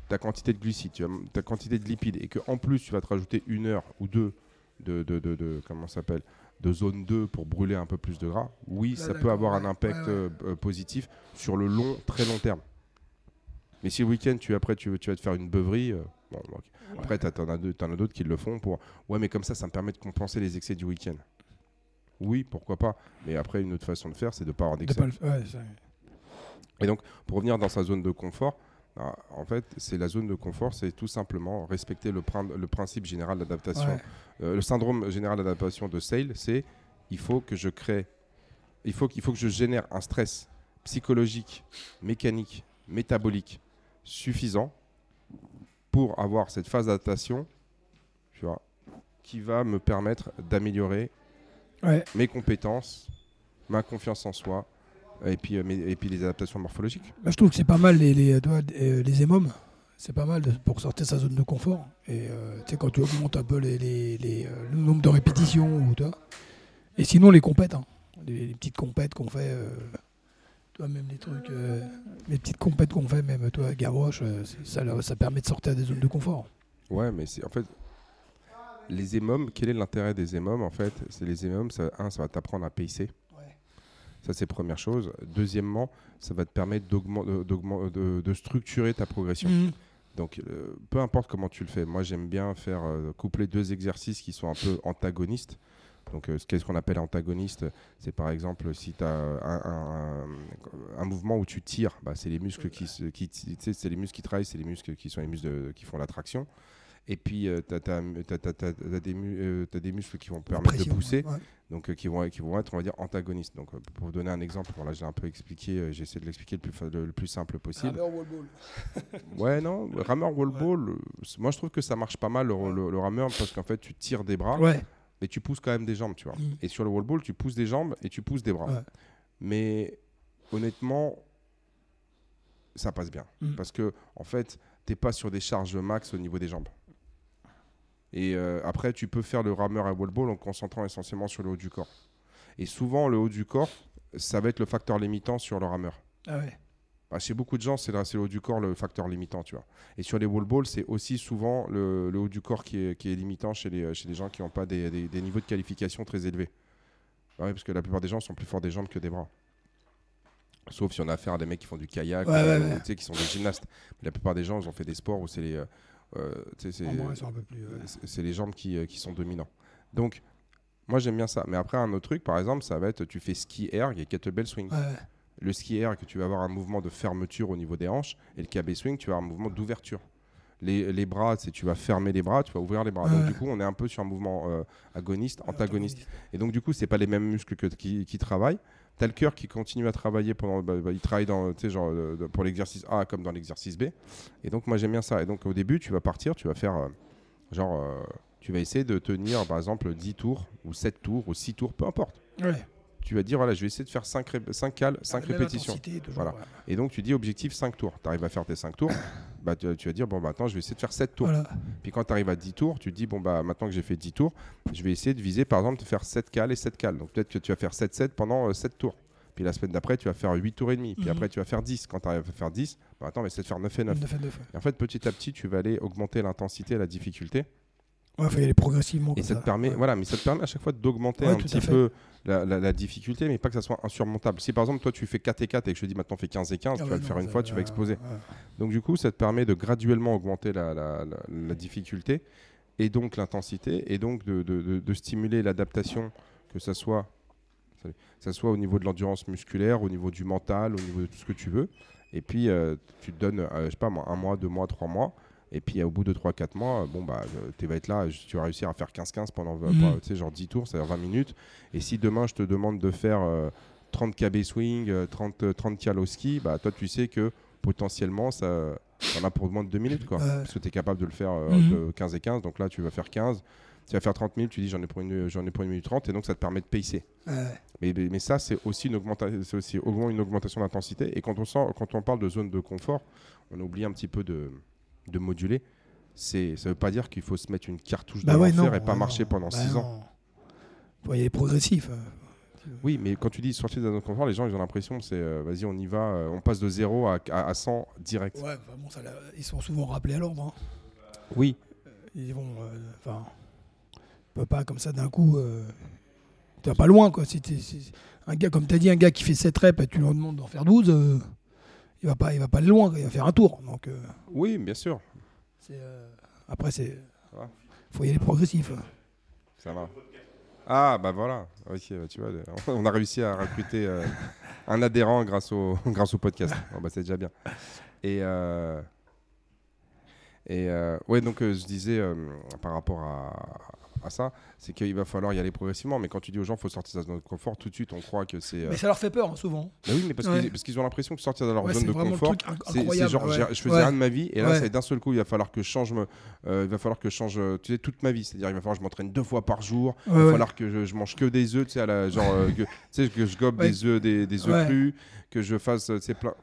ta quantité de glucides, tu vas- ta quantité de lipides, et que en plus tu vas te rajouter une heure ou deux de, de, de, de- comment ça s'appelle, de zone 2 pour brûler un peu plus de gras, oui, Là, ça peut avoir un impact ouais, ouais. euh, euh, positif sur le long, très long terme. Mais si le week-end tu après tu, tu vas te faire une beuverie, euh, bon, ok. après deux- t'en as d'autres qui le font pour, ouais, mais comme ça, ça me permet de compenser les excès du week-end. Oui, pourquoi pas. Mais après, une autre façon de faire, c'est de ne pas avoir De d'excès. pas le- ouais, c'est- Pour revenir dans sa zone de confort, bah, en fait, c'est la zone de confort, c'est tout simplement respecter le, prin- le principe général d'adaptation. ouais. Euh, le syndrome général d'adaptation de Sale, c'est il faut que je crée, il faut qu'il faut que je génère un stress psychologique, mécanique, métabolique suffisant pour avoir cette phase d'adaptation, qui va me permettre d'améliorer Ouais. mes compétences, ma confiance en soi, et puis, euh, mes- et puis les adaptations morphologiques. Bah, je trouve que c'est pas mal les, les, vois, euh, les émomes. C'est pas mal de- pour sortir sa zone de confort. Et euh, tu sais, quand tu augmentes un peu les, les- les, euh, le nombre de répétitions. Ou, tu vois. Et sinon, les compètes. hein. Les, les petites compètes qu'on fait. euh, toi, même les trucs. euh, les petites compètes qu'on fait, même toi, Gavroche, euh, ça, ça permet de sortir des zones de confort. Ouais, mais c'est en fait les émomes. Quel est l'intérêt des émomes En fait, c'est les émomes. Ça, un, ça va t'apprendre à pacer. Ouais. Ça, c'est première chose. Deuxièmement, ça va te permettre d'augment- de, structurer ta progression. Donc, euh, peu importe comment tu le fais. Moi, j'aime bien faire euh, coupler deux exercices qui sont un peu antagonistes. Donc, euh, ce qu'est-ce qu'on appelle antagoniste? C'est par exemple si tu as un, un- un mouvement où tu tires, bah, c'est les muscles qui, qui, c'est les muscles qui travaillent, c'est les muscles qui sont les muscles de- qui font la traction. Et puis, tu as, euh, t'as des muscles qui vont permettre de pousser ouais. donc euh, qui, vont, qui vont être, on va dire, antagonistes. Donc, euh, pour vous donner un exemple, j'ai un peu expliqué, euh, j'ai essayé de l'expliquer le plus, le, le plus simple possible. Ouais, non, rameur wall ball, euh, moi je trouve que ça marche pas mal le, le- le rameur parce qu'en fait, tu tires des bras, Ouais. mais tu pousses quand même des jambes, tu vois. Mm. Et sur le wall ball, tu pousses des jambes et tu pousses des bras. Ouais. Mais honnêtement, ça passe bien. Mm. Parce que, en fait, t'es pas sur des charges max au niveau des jambes. Et euh, après, tu peux faire le rameur à wall ball en te concentrant essentiellement sur le haut du corps. Et souvent, le haut du corps, ça va être le facteur limitant sur le rameur. Ah ouais. Bah, chez beaucoup de gens, c'est le haut du corps le facteur limitant, tu vois. Et sur les wall balls, c'est aussi souvent le, le haut du corps qui est, qui est limitant chez les, chez les gens qui n'ont pas des, des- des niveaux de qualification très élevés. Bah oui, parce que la plupart des gens sont plus forts des jambes que des bras. Sauf si on a affaire à des mecs qui font du kayak, Ouais, euh, ouais, ou, ouais. sais, qui sont des gymnastes. Mais la plupart des gens, ils ont fait des sports où c'est les, euh, c'est- ouais. les jambes qui, euh, qui sont dominants. Donc, moi j'aime bien ça. Mais après, un autre truc, par exemple, ça va être tu fais ski erg et kettlebell swing. Ouais. Le ski erg, tu vas avoir un mouvement de fermeture au niveau des hanches. Et le KB swing, tu vas avoir un mouvement d'ouverture. Les, les bras, c'est tu vas fermer les bras, tu vas ouvrir les bras. Donc, du coup, on est un peu sur un mouvement euh, agoniste, antagoniste. Et donc, du coup, c'est pas les mêmes muscles que, qui, qui travaillent. T'as le cœur qui continue à travailler pendant. bah, bah, il travaille dans, genre, euh, pour l'exercice A comme dans l'exercice B. Et donc, moi, j'aime bien ça. Et donc, au début, tu vas partir, tu vas faire. euh, genre, euh, tu vas essayer de tenir, par exemple, 10 tours, ou 7 tours, ou 6 tours, peu importe. Tu vas dire, voilà, je vais essayer de faire 5, 5 cales, 5 La même répétitions. toujours, Voilà. ouais. Et donc, tu dis objectif 5 tours. Tu arrives à faire tes 5 tours, bah, tu, tu vas dire, bon, bah, maintenant, je vais essayer de faire 7 tours. Voilà. Puis quand tu arrives à 10 tours, tu te dis, bon, bah, maintenant que j'ai fait 10 tours, je vais essayer de viser, par exemple, de faire 7 cales et 7 cales. Donc peut-être que tu vas faire 7-7 pendant euh, 7 tours. Puis la semaine d'après, tu vas faire 8 tours et demi. Puis Mhm. après, tu vas faire 10. Quand tu arrives à faire 10, bah, attends, on va essayer de faire 9 et 9. Neuf et neuf, ouais. Et en fait, petit à petit, tu vas aller augmenter l'intensité et la difficulté Ouais, faut y aller progressivement. Et ça te permet, Ouais. voilà, mais ça te permet à chaque fois d'augmenter Ouais, un petit peu la, la- la difficulté, mais pas que ça soit insurmontable. Si par exemple toi tu fais 4 et 4 et que je te dis maintenant fais 15 et 15, Ah tu vas le faire une fois, tu vas exploser. Donc du coup, ça te permet de graduellement augmenter la, la- la- la difficulté et donc l'intensité et donc de, de- de- de stimuler l'adaptation, que ça soit salut, que ça soit au niveau de l'endurance musculaire, au niveau du mental, au niveau de tout ce que tu veux. Et puis euh, tu te donnes, euh, je sais pas moi, un mois, deux mois, trois mois. Et puis au bout de 3-4 mois, euh, bon bah euh, tu vas être là, tu vas réussir à faire 15-15 pendant euh, pas, tu sais, genre 10 tours, c'est-à-dire 20 minutes. Et si demain je te demande de faire euh, 30 KB swing, euh, 30, euh, 30 cal au ski, bah toi tu sais que potentiellement ça t'en as pour moins de 2 minutes quoi. Ouais. Parce que tu es capable de le faire euh, Mhm. de 15 et 15, donc là tu vas faire 15. Tu vas faire 30 minutes, tu dis j'en ai pour une j'en ai pour une minute 30 et donc ça te permet de pacer. Ouais. Mais, mais, ça, c'est aussi, une augmentation, c'est aussi une augmentation d'intensité. Et quand on, sent, quand on parle de zone de confort, on oublie un petit peu de, de moduler. C'est, ça ne veut pas dire qu'il faut se mettre une cartouche Bah de ouais, l'enfer non, et pas ouais, marcher non. pendant Bah 6 ans. non. Faut y aller progressif. euh. Oui, mais quand tu dis sortir de de confort, les gens ils ont l'impression c'est euh, vas-y, on y va, euh, on passe de 0 à, à, à 100 direct. Ouais, enfin bon, ça, l'a- ils sont souvent rappelés à l'ordre. hein. Oui, Ils vont. euh, Enfin. on peut pas comme ça d'un coup. euh, tu vas pas loin, quoi. Si si- un gars, comme tu as dit, un gars qui fait 7 reps et tu lui demandes d'en faire 12, euh, il va pas il va pas aller loin, il va faire un tour. Donc, euh, oui, bien sûr. euh, après, c'est. Faut y aller progressif. hein. Ça va. Ah, bah voilà. Ok, bah, tu vois, on a réussi à recruter euh, un adhérent grâce au, grâce au podcast. Bah, c'est déjà bien. Et, euh, et euh, ouais, donc euh, je disais euh, par rapport à, à ça, c'est qu'il va falloir y aller progressivement. Mais quand tu dis aux gens, faut sortir de sa zone de confort, tout de suite, on croit que c'est. euh, Mais ça leur fait peur, hein, souvent. bah oui, mais parce Ouais. qu'ils ont l'impression que sortir de leur Ouais, zone de confort, c'est- genre, ouais. je faisais rien de ma vie et là, c'est d'un seul coup, il va falloir que je change, me- euh, il va falloir que je change, euh, tu sais, toute ma vie. C'est-à-dire, il va falloir que je m'entraîne deux fois par jour. Il va falloir que je, je mange que des œufs, tu sais, à la- genre, euh, que, tu sais, que je gobe des œufs, des, des œufs crus, que je fasse, euh, tu sais, plein.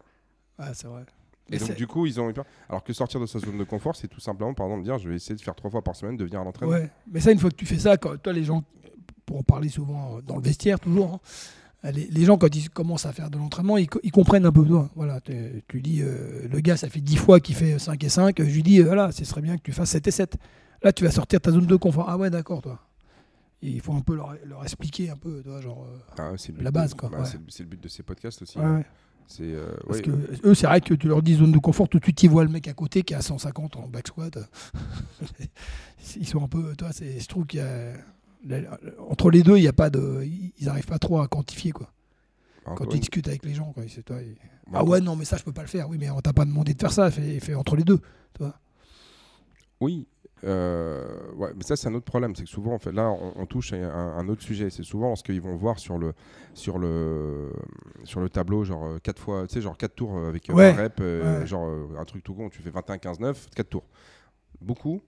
Ouais, c'est vrai. Et donc, du coup, ils ont eu peur. Alors que sortir de sa zone de confort, c'est tout simplement, par exemple, dire, je vais essayer de faire trois fois par semaine, de venir à l'entraînement. Ouais, mais ça, une fois que tu fais ça, quand, toi, les gens, pour en parler souvent euh, dans le vestiaire, toujours, hein, les, les gens, quand ils commencent à faire de l'entraînement, ils, co- ils comprennent un peu. Toi. Voilà, tu, tu dis, euh, le gars, ça fait 10 fois qu'il fait 5 et 5, je lui dis, euh, voilà, ce serait bien que tu fasses 7 et 7. Là, tu vas sortir de ta zone de confort. Ah ouais, d'accord, toi. Et il faut un peu leur, leur expliquer un peu, toi, genre. euh, Ah, La base, quoi, bah, ouais. c'est le- C'est le but de ces podcasts aussi. ouais, ouais. C'est euh, Parce ouais, que eux, c'est vrai que tu leur dis zone de confort, tout de suite, ils voient le mec à côté qui est à 150 en back squat. ils sont un peu. Toi, c'est, je trouve qu'il y a. Entre les deux, il y a pas de, ils n'arrivent pas trop à quantifier quoi. Quand ils discutent avec les gens, quoi, c'est toi. ils- Ah ouais, non, mais ça je peux pas le faire. Oui, mais on t'a pas demandé de faire ça. Fais, fais entre les deux. Oui, euh, ouais, mais ça c'est un autre problème, c'est que souvent en fait là on, on touche à un, un autre sujet, c'est souvent lorsqu'ils vont voir sur le sur le sur le tableau genre 4 fois, tu sais genre 4 tours avec euh, Ouais, un rep, euh, ouais. genre euh, un truc tout con, tu fais 21 15 9, 4 tours. Beaucoup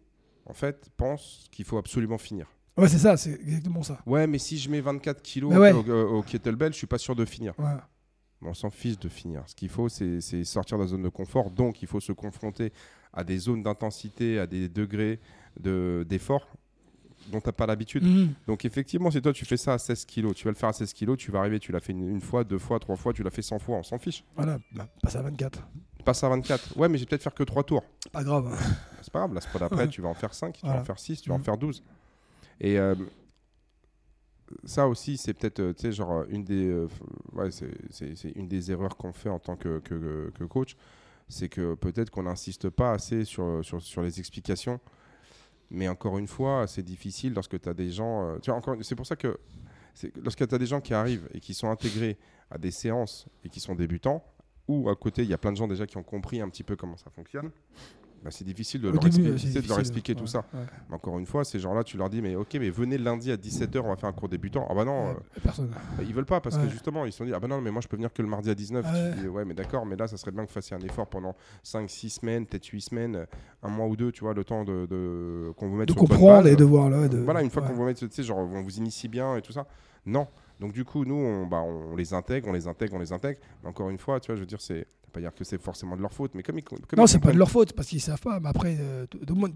en fait pensent qu'il faut absolument finir. Ouais, c'est ça, c'est exactement ça. Ouais, mais si je mets 24 kilos au, au- au kettlebell, je suis pas sûr de finir. Ouais. On s'en fiche de finir. Ce qu'il faut, c'est sortir de la zone de confort. Donc, il faut se confronter à des zones d'intensité, à des degrés de- d'effort dont tu n'as pas l'habitude. Mhm. Donc, effectivement, si toi, tu fais ça à 16 kilos, tu vas le faire à 16 kilos, tu vas arriver, tu l'as fait une, une fois, deux fois, trois fois, tu l'as fait 100 fois, on s'en fiche. Voilà, bah, passe à 24. Passe à 24. Ouais, mais j'ai peut-être faire que trois tours. Pas grave. hein. C'est pas grave, la squad après, Ouais. tu vas en faire 5, tu vas en faire 6, tu vas en Mhm. faire 12. Et euh, ça aussi, c'est peut-être, euh, tu sais, genre, une des, euh, ouais, c'est- une des erreurs qu'on fait en tant que, que, que coach. C'est que peut-être qu'on n'insiste pas assez sur, les explications. Mais encore une fois, c'est difficile lorsque tu as des gens. euh, c'est pour ça que lorsque tu as des gens qui arrivent et qui sont intégrés à des séances et qui sont débutants, ou à côté, il y a plein de gens déjà qui ont compris un petit peu comment ça fonctionne, bah, c'est difficile de, leur, début, expliquer, de leur expliquer tout ça. ouais. Mais encore une fois, ces gens-là, tu leur dis, mais ok, mais venez lundi à 17h, on va faire un cours débutant. Ah bah non, Ouais, euh, Personne. bah, ils veulent pas parce que justement, ils se sont dit, ah bah non, mais moi je peux venir que le mardi à 19. Ouais. Tu dis, ouais, mais d'accord, mais là, ça serait bien que vous fassiez un effort pendant 5, 6 semaines, peut-être 8 semaines, euh, un mois ou deux, tu vois, le temps de, de- qu'on vous mette De sur comprendre et de voir là. De... Voilà, une fois qu'on vous met, tu sais, genre, on vous initie bien et tout ça. Non. Donc du coup, nous, on, bah, on les intègre, on les intègre, on les intègre. Mais encore une fois, tu vois, je veux dire, c'est pas dire que c'est forcément de leur faute, mais comme ils, comme Non, ils c'est pas de leur faute parce qu'ils savent pas. Mais après, euh,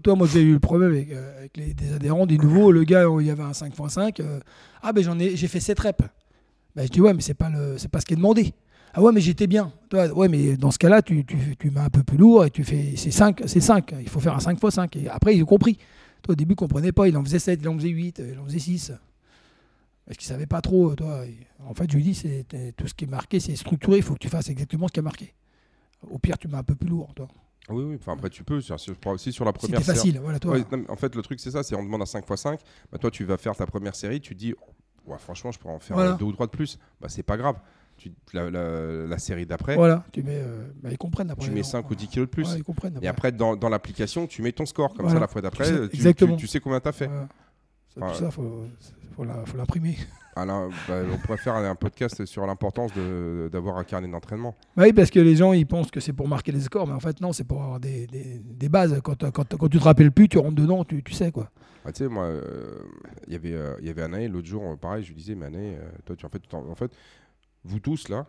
toi, moi, j'ai eu le problème avec, euh, avec les, des adhérents, des nouveaux. Le gars, il y avait un 5.5. euh, ah, ben j'en ai, j'ai fait 7 reps. Ben, je dis, ouais, mais c'est pas, le, c'est pas ce qui est demandé. Ah, ouais, mais j'étais bien. Toi, ouais, mais dans ce cas-là, tu, tu, tu mets un peu plus lourd et tu fais. C'est 5, c'est 5. Il faut faire un 5 x 5. Et après, ils ont compris. Toi, au début, ne comprenais pas. Il en faisait 7, il en faisait 8, il en faisait 6. Parce qu'il savait pas trop, toi. En fait, je lui dis, c'est tout ce qui est marqué, c'est structuré. Il faut que tu fasses exactement ce qui est marqué. Au pire, tu mets un peu plus lourd, toi. Oui, oui. Enfin, après, tu peux. Aussi sur la première série. facile, voilà, toi. en fait, le truc, c'est ça. C'est on demande à 5 x 5. Bah, toi, tu vas faire ta première série. Tu dis, ouais, franchement, je pourrais en faire deux ou trois de plus. Bah, c'est pas grave. Tu, la, série d'après. Voilà, tu mets. Euh, bah, ils comprennent après. Tu mets 5 ou 10 kilos de plus. ils comprennent Et après, dans, dans l'application, tu mets ton score. Comme ça, la fois d'après, tu, tu, sais combien tu as fait. Tout ça, il faut, faut l'imprimer. Alors, bah, on pourrait faire un podcast sur l'importance d'avoir un carnet d'entraînement. Oui, parce que les gens ils pensent que c'est pour marquer les scores, mais en fait, non, c'est pour avoir des, des, des bases. Quand, quand, quand, tu te rappelles plus, tu rentres dedans, tu, tu sais quoi. Ah, tu sais, moi, euh, y il euh, y avait Anaï l'autre jour, euh, pareil, je lui disais, mais Anaï, toi, tu en fait, en, fait, vous tous là,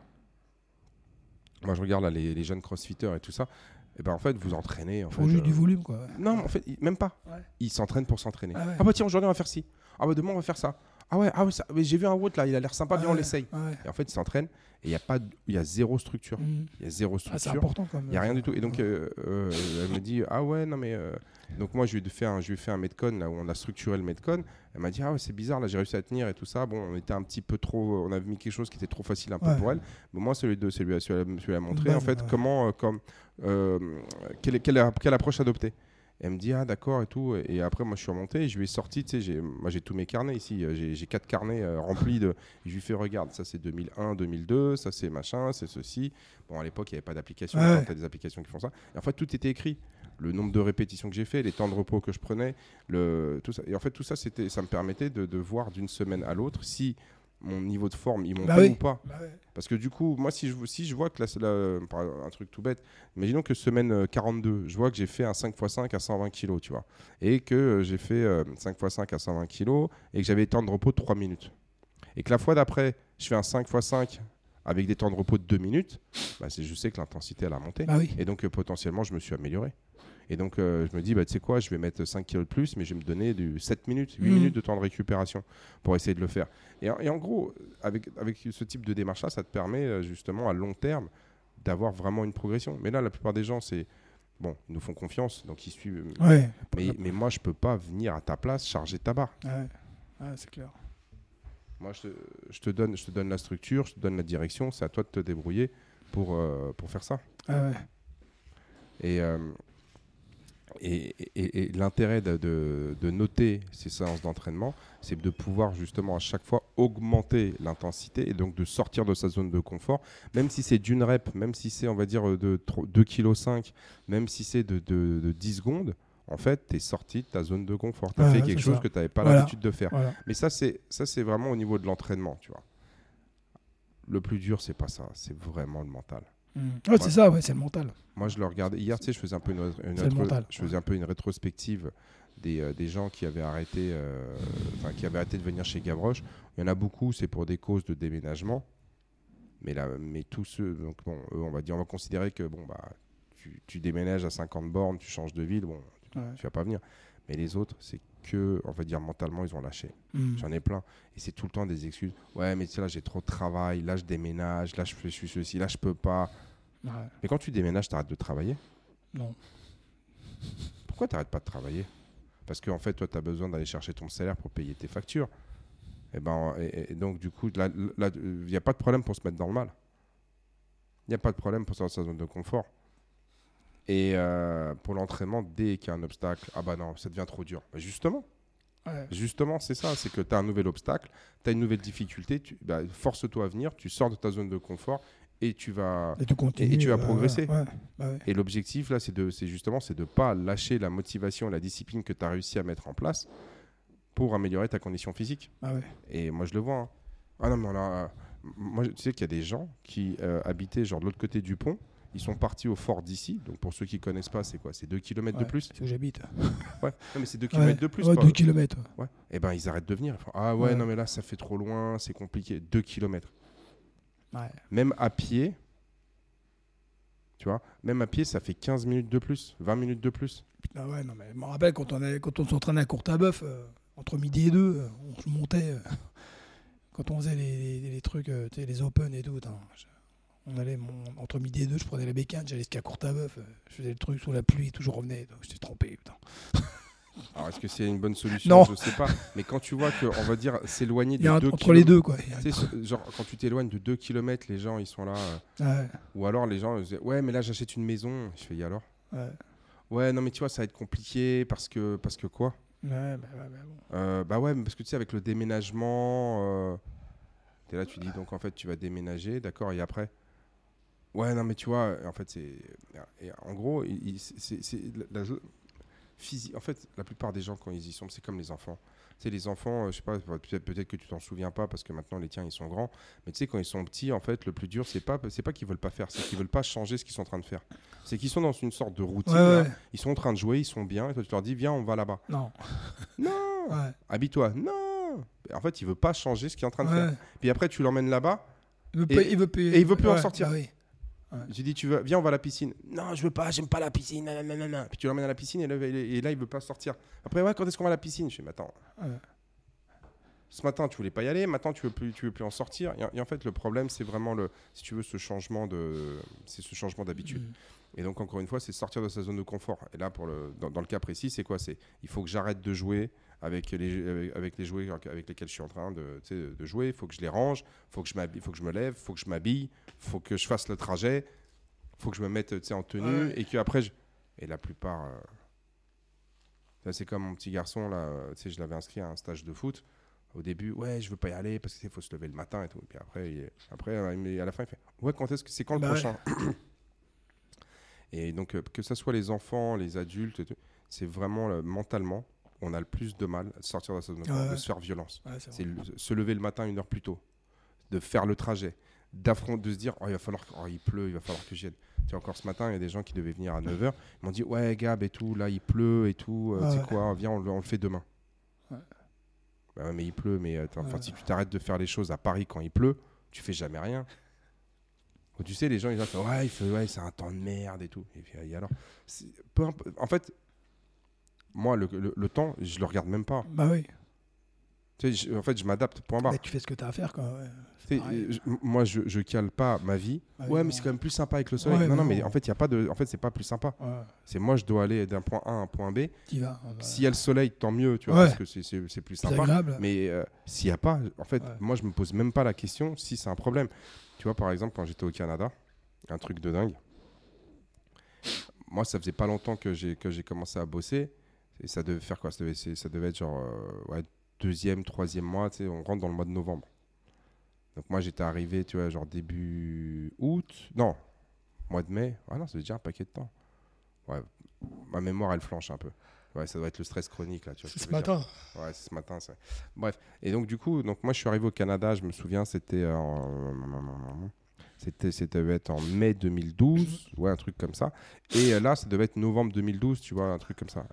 moi je regarde là, les, les jeunes crossfitters et tout ça, et ben en fait vous entraînez en fait, juste du volume quoi. Non en fait même pas. Ils s'entraînent pour s'entraîner. Ah, ah, bah tiens aujourd'hui on va faire ci. Ah bah demain on va faire ça. Ah ouais, ah ouais j'ai vu un route là, il a l'air sympa, viens on l'essaye. Et en fait, il s'entraîne et il y a pas, il y a zéro structure. Mm. Il y a zéro structure. c'est important quand même. Il y a rien du tout. Et donc, euh, euh, elle me dit, ah ouais, non mais, euh, donc moi je lui ai fait un, je lui ai fait un metcon là où on a structuré le metcon. Elle m'a dit, ah ouais, c'est bizarre là, j'ai réussi à tenir et tout ça. Bon, on était un petit peu trop, on avait mis quelque chose qui était trop facile un peu pour elle. Mais moi, celui de, celui, celui, celui a montré en fait comment, comme, quelle, quelle, quelle approche adopter elle me dit ah d'accord et tout. Et après moi je suis remonté et je lui ai sorti tu sais moi j'ai tous mes carnets ici. Euh, j'ai quatre carnets euh, remplis de je lui fais regarde ça c'est 2001 2002 ça c'est machin c'est ceci. Bon à l'époque il n'y avait pas d'application ouais. tu as des applications qui font ça. Et en fait tout était écrit. Le nombre de répétitions que j'ai fait les temps de repos que je prenais le tout ça. Et en fait tout ça c'était ça me permettait de, de voir d'une semaine à l'autre si mon niveau de forme, il monte bah ou pas. Bah Parce que du coup, moi, si je, si je vois que là, un truc tout bête, imaginons que semaine 42, euh, je vois que j'ai fait un 5x5 à 120 kg, tu vois, et que euh, j'ai fait 5x5 euh, à 120 kg, et que j'avais des temps de repos de 3 minutes. Et que la fois d'après, je fais un 5x5 avec des temps de repos de 2 minutes, bah, je sais que l'intensité, elle a monté. Bah et donc, potentiellement, je me suis amélioré. Et donc, euh, je me dis, bah, tu sais quoi, je vais mettre 5 kilos de plus, mais je vais me donner du 7 minutes, 8 mm. minutes de temps de récupération pour essayer de le faire. Et, en gros, avec, avec ce type de démarche-là, ça te permet euh, justement à long terme d'avoir vraiment une progression. Mais là, la plupart des gens, c'est. Bon, ils nous font confiance, donc ils suivent. Ouais. Mais, mais moi, je peux pas venir à ta place charger ta barre. Ouais, c'est clair. Moi, je te, je te, donne, je te donne la structure, je te donne la direction, c'est à toi de te débrouiller pour, euh, pour faire ça. Ah ouais. Et, et, l'intérêt de, noter ces séances d'entraînement, c'est de pouvoir justement à chaque fois augmenter l'intensité et donc de sortir de sa zone de confort, même si c'est d'une rep, même si c'est on va dire de 2,5 kg, même si c'est de, 10 secondes, en fait, tu es sorti de ta zone de confort. Tu as fait quelque chose que tu n'avais pas l'habitude de faire. Mais ça, c'est vraiment au niveau de l'entraînement, tu vois. Le plus dur, c'est pas ça, c'est vraiment le mental. Mm. c'est ça, ouais, c'est le mental. Moi, je le regardais. Hier, tu sais, je faisais un peu une, je faisais un peu une rétrospective des, euh, des gens qui avaient arrêté, euh, qui avaient arrêté de venir chez Gavroche. Il y en a beaucoup, c'est pour des causes de déménagement. Mais là, mais tous ceux, donc bon, on va dire, on va considérer que bon bah, tu, tu déménages à 50 bornes, tu changes de ville, bon, tu, vas pas venir. Mais les autres, c'est que, on va dire, mentalement, ils ont lâché. Mm. J'en ai plein. Et c'est tout le temps des excuses. Ouais, mais là, j'ai trop de travail. Là, je déménage. Là, je fais je suis ceci. Là, je peux pas. Mais quand tu déménages, tu arrêtes de travailler? Non. Pourquoi tu n'arrêtes pas de travailler? Parce qu'en fait, toi, tu as besoin d'aller chercher ton salaire pour payer tes factures. Et, ben, et, donc, du coup, il n'y a pas de problème pour se mettre dans le mal. Il n'y a pas de problème pour sortir de sa zone de confort. Et euh, pour l'entraînement, dès qu'il y a un obstacle, ah bah non, ça devient trop dur. Bah, justement, Justement, c'est ça, c'est que tu as un nouvel obstacle, tu as une nouvelle difficulté, bah, force-toi à venir, tu sors de ta zone de confort et tu vas et tu, vas euh, progresser. Bah et l'objectif là, c'est de, c'est justement, c'est de pas lâcher la motivation, la discipline que tu as réussi à mettre en place pour améliorer ta condition physique. Ah et moi, je le vois. Hein. Ah non, mais là, moi, tu sais qu'il y a des gens qui euh, habitaient genre de l'autre côté du pont. Ils sont partis au fort d'ici. Donc pour ceux qui connaissent pas, c'est quoi? C'est 2 km de plus? C'est où j'habite. ouais, non, mais c'est 2 km de plus. 2 km. Ouais. Et eh ben ils arrêtent de venir. ah ouais, non mais là ça fait trop loin, c'est compliqué. 2 km. Même à pied, tu vois, même à pied, ça fait 15 minutes de plus, 20 minutes de plus. Putain, ouais, non, mais je me rappelle quand on, est, quand on s'entraînait à Courtabœuf, euh, entre midi et deux, euh, on montait, euh, quand on faisait les, les, trucs, les open et tout, on allait entre midi et deux, je prenais la bécane, j'allais jusqu'à Courtabœuf, je faisais le truc sous la pluie, toujours revenais, donc j'étais trompé, putain. Alors, est-ce que c'est une bonne solution Non. Je sais pas. Mais quand tu vois que, on va dire, s'éloigner Il y a de un- 2 entre les deux, quoi. Y Tu sais, genre, quand tu t'éloignes de 2 km, les gens, ils sont là. euh, Ouais, ou alors, les gens, ils disent, ouais, mais là, j'achète une maison. Je fais, et alors? Ouais. Ouais, non, mais tu vois, ça va être compliqué parce que, parce que quoi? Ouais, bah, ouais, bah, bon. Euh, Bah ouais, mais parce que tu sais, avec le déménagement, euh, t'es là, tu dis, donc en fait, tu vas déménager, d'accord, et après? Ouais, non, mais tu vois, en fait, c'est. En gros, c'est. c'est- la- En fait, la plupart des gens, quand ils y sont, c'est comme les enfants. Tu sais, les enfants, euh, je sais pas, peut-être que tu t'en souviens pas parce que maintenant les tiens ils sont grands. Mais tu sais, quand ils sont petits, en fait, le plus dur, c'est pas, c'est pas qu'ils veulent pas faire, c'est qu'ils veulent pas changer ce qu'ils sont en train de faire. C'est qu'ils sont dans une sorte de routine. Ouais, là. ouais. Ils sont en train de jouer, ils sont bien, et toi tu leur dis, viens, on va là-bas. Non. Non Ouais. Habille-toi. Non En fait, il veut pas changer ce qu'il est en train de faire. Puis après, tu l'emmènes là-bas. Il veut Et- pas- il veut plus. et il veut plus en sortir. bah oui. J'ai dit, tu veux, viens, on va à la piscine. Non, je veux pas, j'aime pas la piscine. nanana. Puis tu l'emmènes à la piscine et là, il- et là, il veut pas sortir. Après, ouais, quand est-ce qu'on va à la piscine? Je fais, mais attends. Ouais. Ce matin, tu voulais pas y aller. Maintenant, tu veux plus, tu veux plus en sortir. Et, en- et en fait, le problème, c'est vraiment le, si tu veux, ce changement de, c'est ce changement d'habitude. Mm. Et donc, encore une fois, c'est sortir de sa zone de confort. Et là, pour le, dans, dans le cas précis, c'est quoi? C'est il faut que j'arrête de jouer avec les, avec, avec les jouets avec lesquels je suis en train de, de jouer. Il faut que je les range. Il faut que je faut que je me lève. Il faut que je m'habille. Il faut que je fasse le trajet. Il faut que je me mette en tenue. Ouais. Et que après, je... et la plupart. euh, c'est comme mon petit garçon là. je l'avais inscrit à un stage de foot. Au début, ouais, je veux pas y aller parce qu'il faut se lever le matin et tout. Et puis après, il- après, euh, à la fin, il fait, ouais, quand est-ce que c'est quand le Bah ouais. prochain Et donc, euh, que ce soit les enfants, les adultes, c'est vraiment mentalement, on a le plus de mal à sortir de sa zone de confort, Ouais. de se faire violence. Ouais, c'est le- se lever le matin une heure plus tôt, de faire le trajet, d'affronter, de se dire, oh, il va falloir, oh, il pleut, il va falloir que j'y aille. Tu sais, encore ce matin, il y a des gens qui devaient venir à 9h, ils m'ont dit, ouais, Gab et tout, là, il pleut et tout, euh, tu sais quoi, viens, on, le- on le fait demain. Ouais. Bah mais il pleut, mais attends, enfin, si tu t'arrêtes de faire les choses à Paris quand il pleut, tu fais jamais rien. Tu sais, les gens, ils disent, ouais, il fait, ouais, c'est un temps de merde et tout. Et puis, et alors, c'est- peu imp- en fait, moi, le, le- le temps, je le regarde même pas. Bah oui. Tu sais, je- en fait, je m'adapte, point barre. Mais tu fais ce que tu as à faire, quoi. ouais. Tu sais, pareil. je- m- moi, je, je cale pas ma vie. Ah ouais, oui, mais c'est quand même plus sympa avec le soleil. Ouais, non, non, mais en fait, y a pas de. En fait, c'est pas plus sympa. Ouais, C'est moi, je dois aller d'un point A à un point B. ouais, bah, S'il y a le soleil, tant mieux, tu vois, Ouais. parce que c'est- c'est c'est plus sympa. agréable. Mais euh, s'il n'y a pas, en fait, Ouais. moi, je me pose même pas la question si c'est un problème. Tu vois, par exemple, quand j'étais au Canada, un truc de dingue. Moi, ça faisait pas longtemps que j'ai que j'ai commencé à bosser. Et ça devait faire quoi? Ça devait, c'est- ça devait être genre euh, ouais, deuxième, troisième mois. Tu sais, on rentre dans le mois de novembre. Donc moi, j'étais arrivé, tu vois, genre début août. Non, mois de mai. Ah non, ça fait déjà un paquet de temps. Ouais, ma mémoire, elle flanche un peu. Ouais, ça doit être le stress chronique là. Tu vois C'est ce dire. matin. Ouais, c'est ce matin. ça. Bref. Et donc, du coup, donc moi, je suis arrivé au Canada, je me souviens, c'était en. C'était, c'était devait être en mai 2012, ouais, un truc comme ça. Et euh, là, ça devait être novembre 2012, tu vois, un truc comme ça.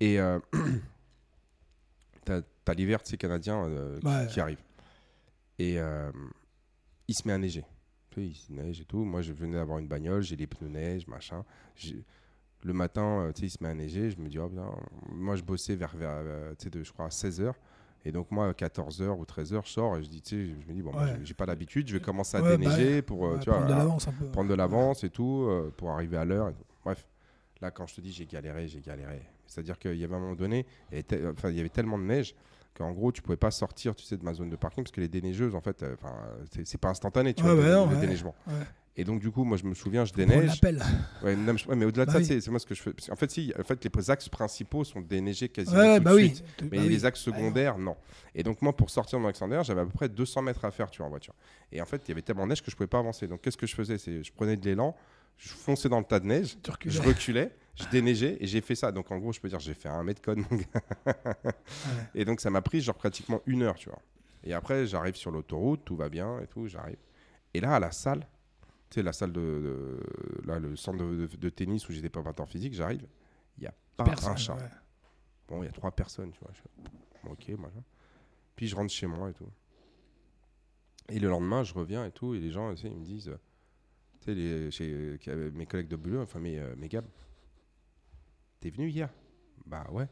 Et, euh, t'as, t'as l'hiver, tu sais, canadien euh, qui- Ouais. qui, arrive. Et euh, il se met à neiger. Tu sais, il se neige et tout. Moi, je venais d'avoir une bagnole, j'ai les pneus neige, machin. Le matin, euh, tu sais, il se met à neiger. Je me dis, oh, putain. moi, je bossais vers, vers tu sais, de, je crois, à 16h. Et donc, moi, à 14h ou 13h, je sors et je dis, tu sais, je me dis, bon, Ouais. j'ai- pas l'habitude, je vais commencer à Ouais, bah déneiger pour, Ouais, tu vois, prendre de l'avance un peu. prendre de l'avance et tout, euh, pour arriver à l'heure. Bref, là, quand je te dis j'ai galéré, j'ai galéré. C'est-à-dire qu'il y avait un moment donné, il y avait, il y avait tellement de neige qu'en gros, tu pouvais pas sortir, tu sais, de ma zone de parking parce que les déneigeuses, en fait, euh, enfin, c'est- c'est pas instantané, tu Ouais, vois, bah le, non, le ouais. déneigement. Ouais. Et donc, du coup, moi, je me souviens, je déneige. Ouais, non, mais, au-delà de Bah ça, oui. c'est moi ce que je fais. parce qu'en fait, si, en fait, les axes principaux sont déneigés quasiment Ouais, tout bah de oui. suite. Mais bah oui. les axes Bah secondaires, non. Et donc, moi, pour sortir de mon axe secondaire, j'avais à peu près 200 mètres à faire, tu vois, en voiture. Et en fait, il y avait tellement de neige que je pouvais pas avancer. Donc, qu'est-ce que je faisais? C'est Je prenais de l'élan, je fonçais dans le tas de neige, je reculais, je déneigeais et j'ai fait ça. Donc, en gros, je peux dire, j'ai fait un mètre code. Et donc, ça m'a pris genre pratiquement une heure, tu vois. Et après, j'arrive sur l'autoroute, tout va bien et tout, j'arrive. Et là, à la salle, tu sais, la salle de, de- là, le centre de, de- de tennis où j'étais préparateur physique, j'arrive, il n'y a pas Personne, un chat. ouais. Bon, il y a trois personnes, tu vois. Je ok, machin. Puis je rentre chez moi et tout. Et le lendemain, je reviens et tout, et les gens, tu sais, ils me disent, tu sais, les- chez- mes collègues de boulot, enfin mes, euh, mes gars, t'es venu hier Bah ouais.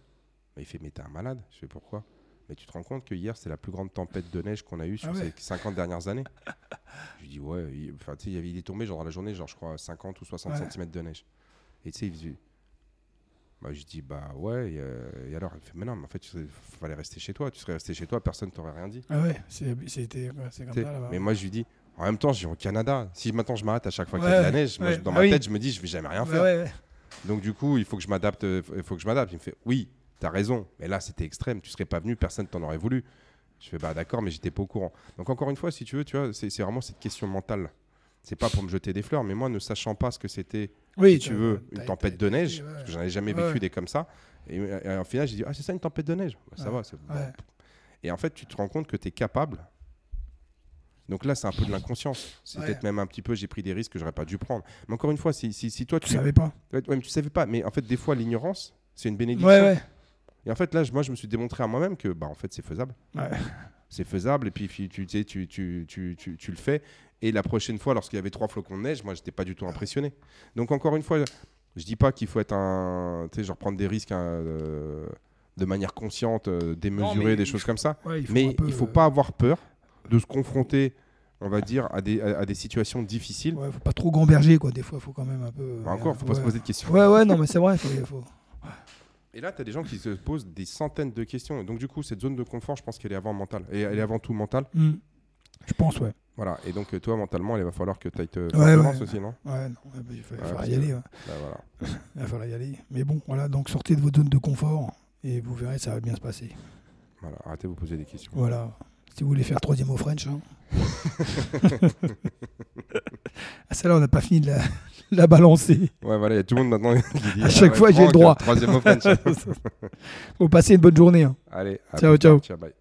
Bah, il fait, mais t'es un malade. Je fais, pourquoi? Mais tu te rends compte que hier, c'est la plus grande tempête de neige qu'on a eue sur Ah ouais. ces 50 dernières années Je lui dis, ouais, il, enfin, tu sais, il avait- il est tombé genre dans la journée, genre, je crois, 50 ou 60 Ouais. cm de neige. Et tu sais, il faisait- Bah, je dis bah ouais, et, euh, et alors? Elle fait mais non, mais en fait, il fallait rester chez toi. Tu serais resté chez toi, personne t'aurait rien dit. Ah ouais, c'était- c'est comme T'sais, ça là-bas. mais moi, je lui dis, en même temps, je vis au Canada. Si maintenant je m'arrête à chaque fois qu'il y a de la neige, moi, dans Ah ma oui. tête, je me dis, je vais jamais rien Ouais, faire. Ouais, ouais. Donc du coup, il faut que je m'adapte. euh, Il faut que je m'adapte. Il me fait, oui, t'as raison. Mais là, c'était extrême. Tu serais pas venu, personne t'en aurait voulu. Je fais, bah d'accord, mais j'étais pas au courant. Donc encore une fois, si tu veux, tu vois, c'est vraiment cette question mentale. C'est pas pour me jeter des fleurs, mais moi, ne sachant pas ce que c'était, Oui, si tu veux, une tempête de neige, ouais. parce que j'en ai jamais Ouais. vécu des comme ça. Et, et en final, j'ai dit, ah, c'est ça une tempête de neige Bah, Ça Ouais. va. Ouais. Et en fait, tu te rends compte que tu es capable. Donc là, c'est un peu de l'inconscience. C'est Ouais. peut-être même un petit peu, j'ai pris des risques que j'aurais pas dû prendre. Mais encore une fois, si, si, si toi, Tu tu savais pas. Ouais, mais tu savais pas. Mais en fait, des fois, l'ignorance, c'est une bénédiction. Ouais, ouais. Et en fait, là, moi, je me suis démontré à moi-même que, bah, en fait, c'est faisable. Ouais. C'est faisable. Et puis, tu, tu, sais, tu, tu, tu, tu, tu le fais. Et la prochaine fois, lorsqu'il y avait trois flocons de neige, moi, j'étais pas du tout impressionné. Donc, encore une fois, je dis pas qu'il faut être un. Tu sais, genre prendre des risques hein, euh, de manière consciente, euh, démesurée, des choses comme ça. Ouais, il Mais il faut euh, pas avoir peur de se confronter, on va dire, à des, à, à des situations difficiles. Ouais, faut pas trop gamberger quoi. Des fois, faut quand même un peu. Bah, encore, faut pas se poser de questions. Ouais, ouais, non, mais c'est vrai. Faut, faut- Et là, tu as des gens qui se posent des centaines de questions. Et donc, du coup, cette zone de confort, je pense qu'elle est avant mentale. Et elle est avant tout mentale. Hmm. Je pense, ouais. Voilà. Et donc, euh, toi, mentalement, il va falloir que tu ailles te Ouais, ouais. aussi, non? Ouais, non, bah, il va, falloir y aller. ouais. Bah, voilà. Il va falloir y aller. Mais bon, voilà. Donc sortez de votre zone de confort et vous verrez, ça va bien se passer. voilà. Arrêtez de vous poser des questions. Voilà. Si vous voulez faire troisième au French. Hein. ah, celle-là, on n'a pas fini de la, la balancer. Ouais, voilà. Il y a tout le monde maintenant qui dit. À chaque ouais, fois, j'ai le droit. Troisième au French. Faut passer une bonne journée. hein. Allez. à Ciao, plus tard. ciao. Ciao, bye.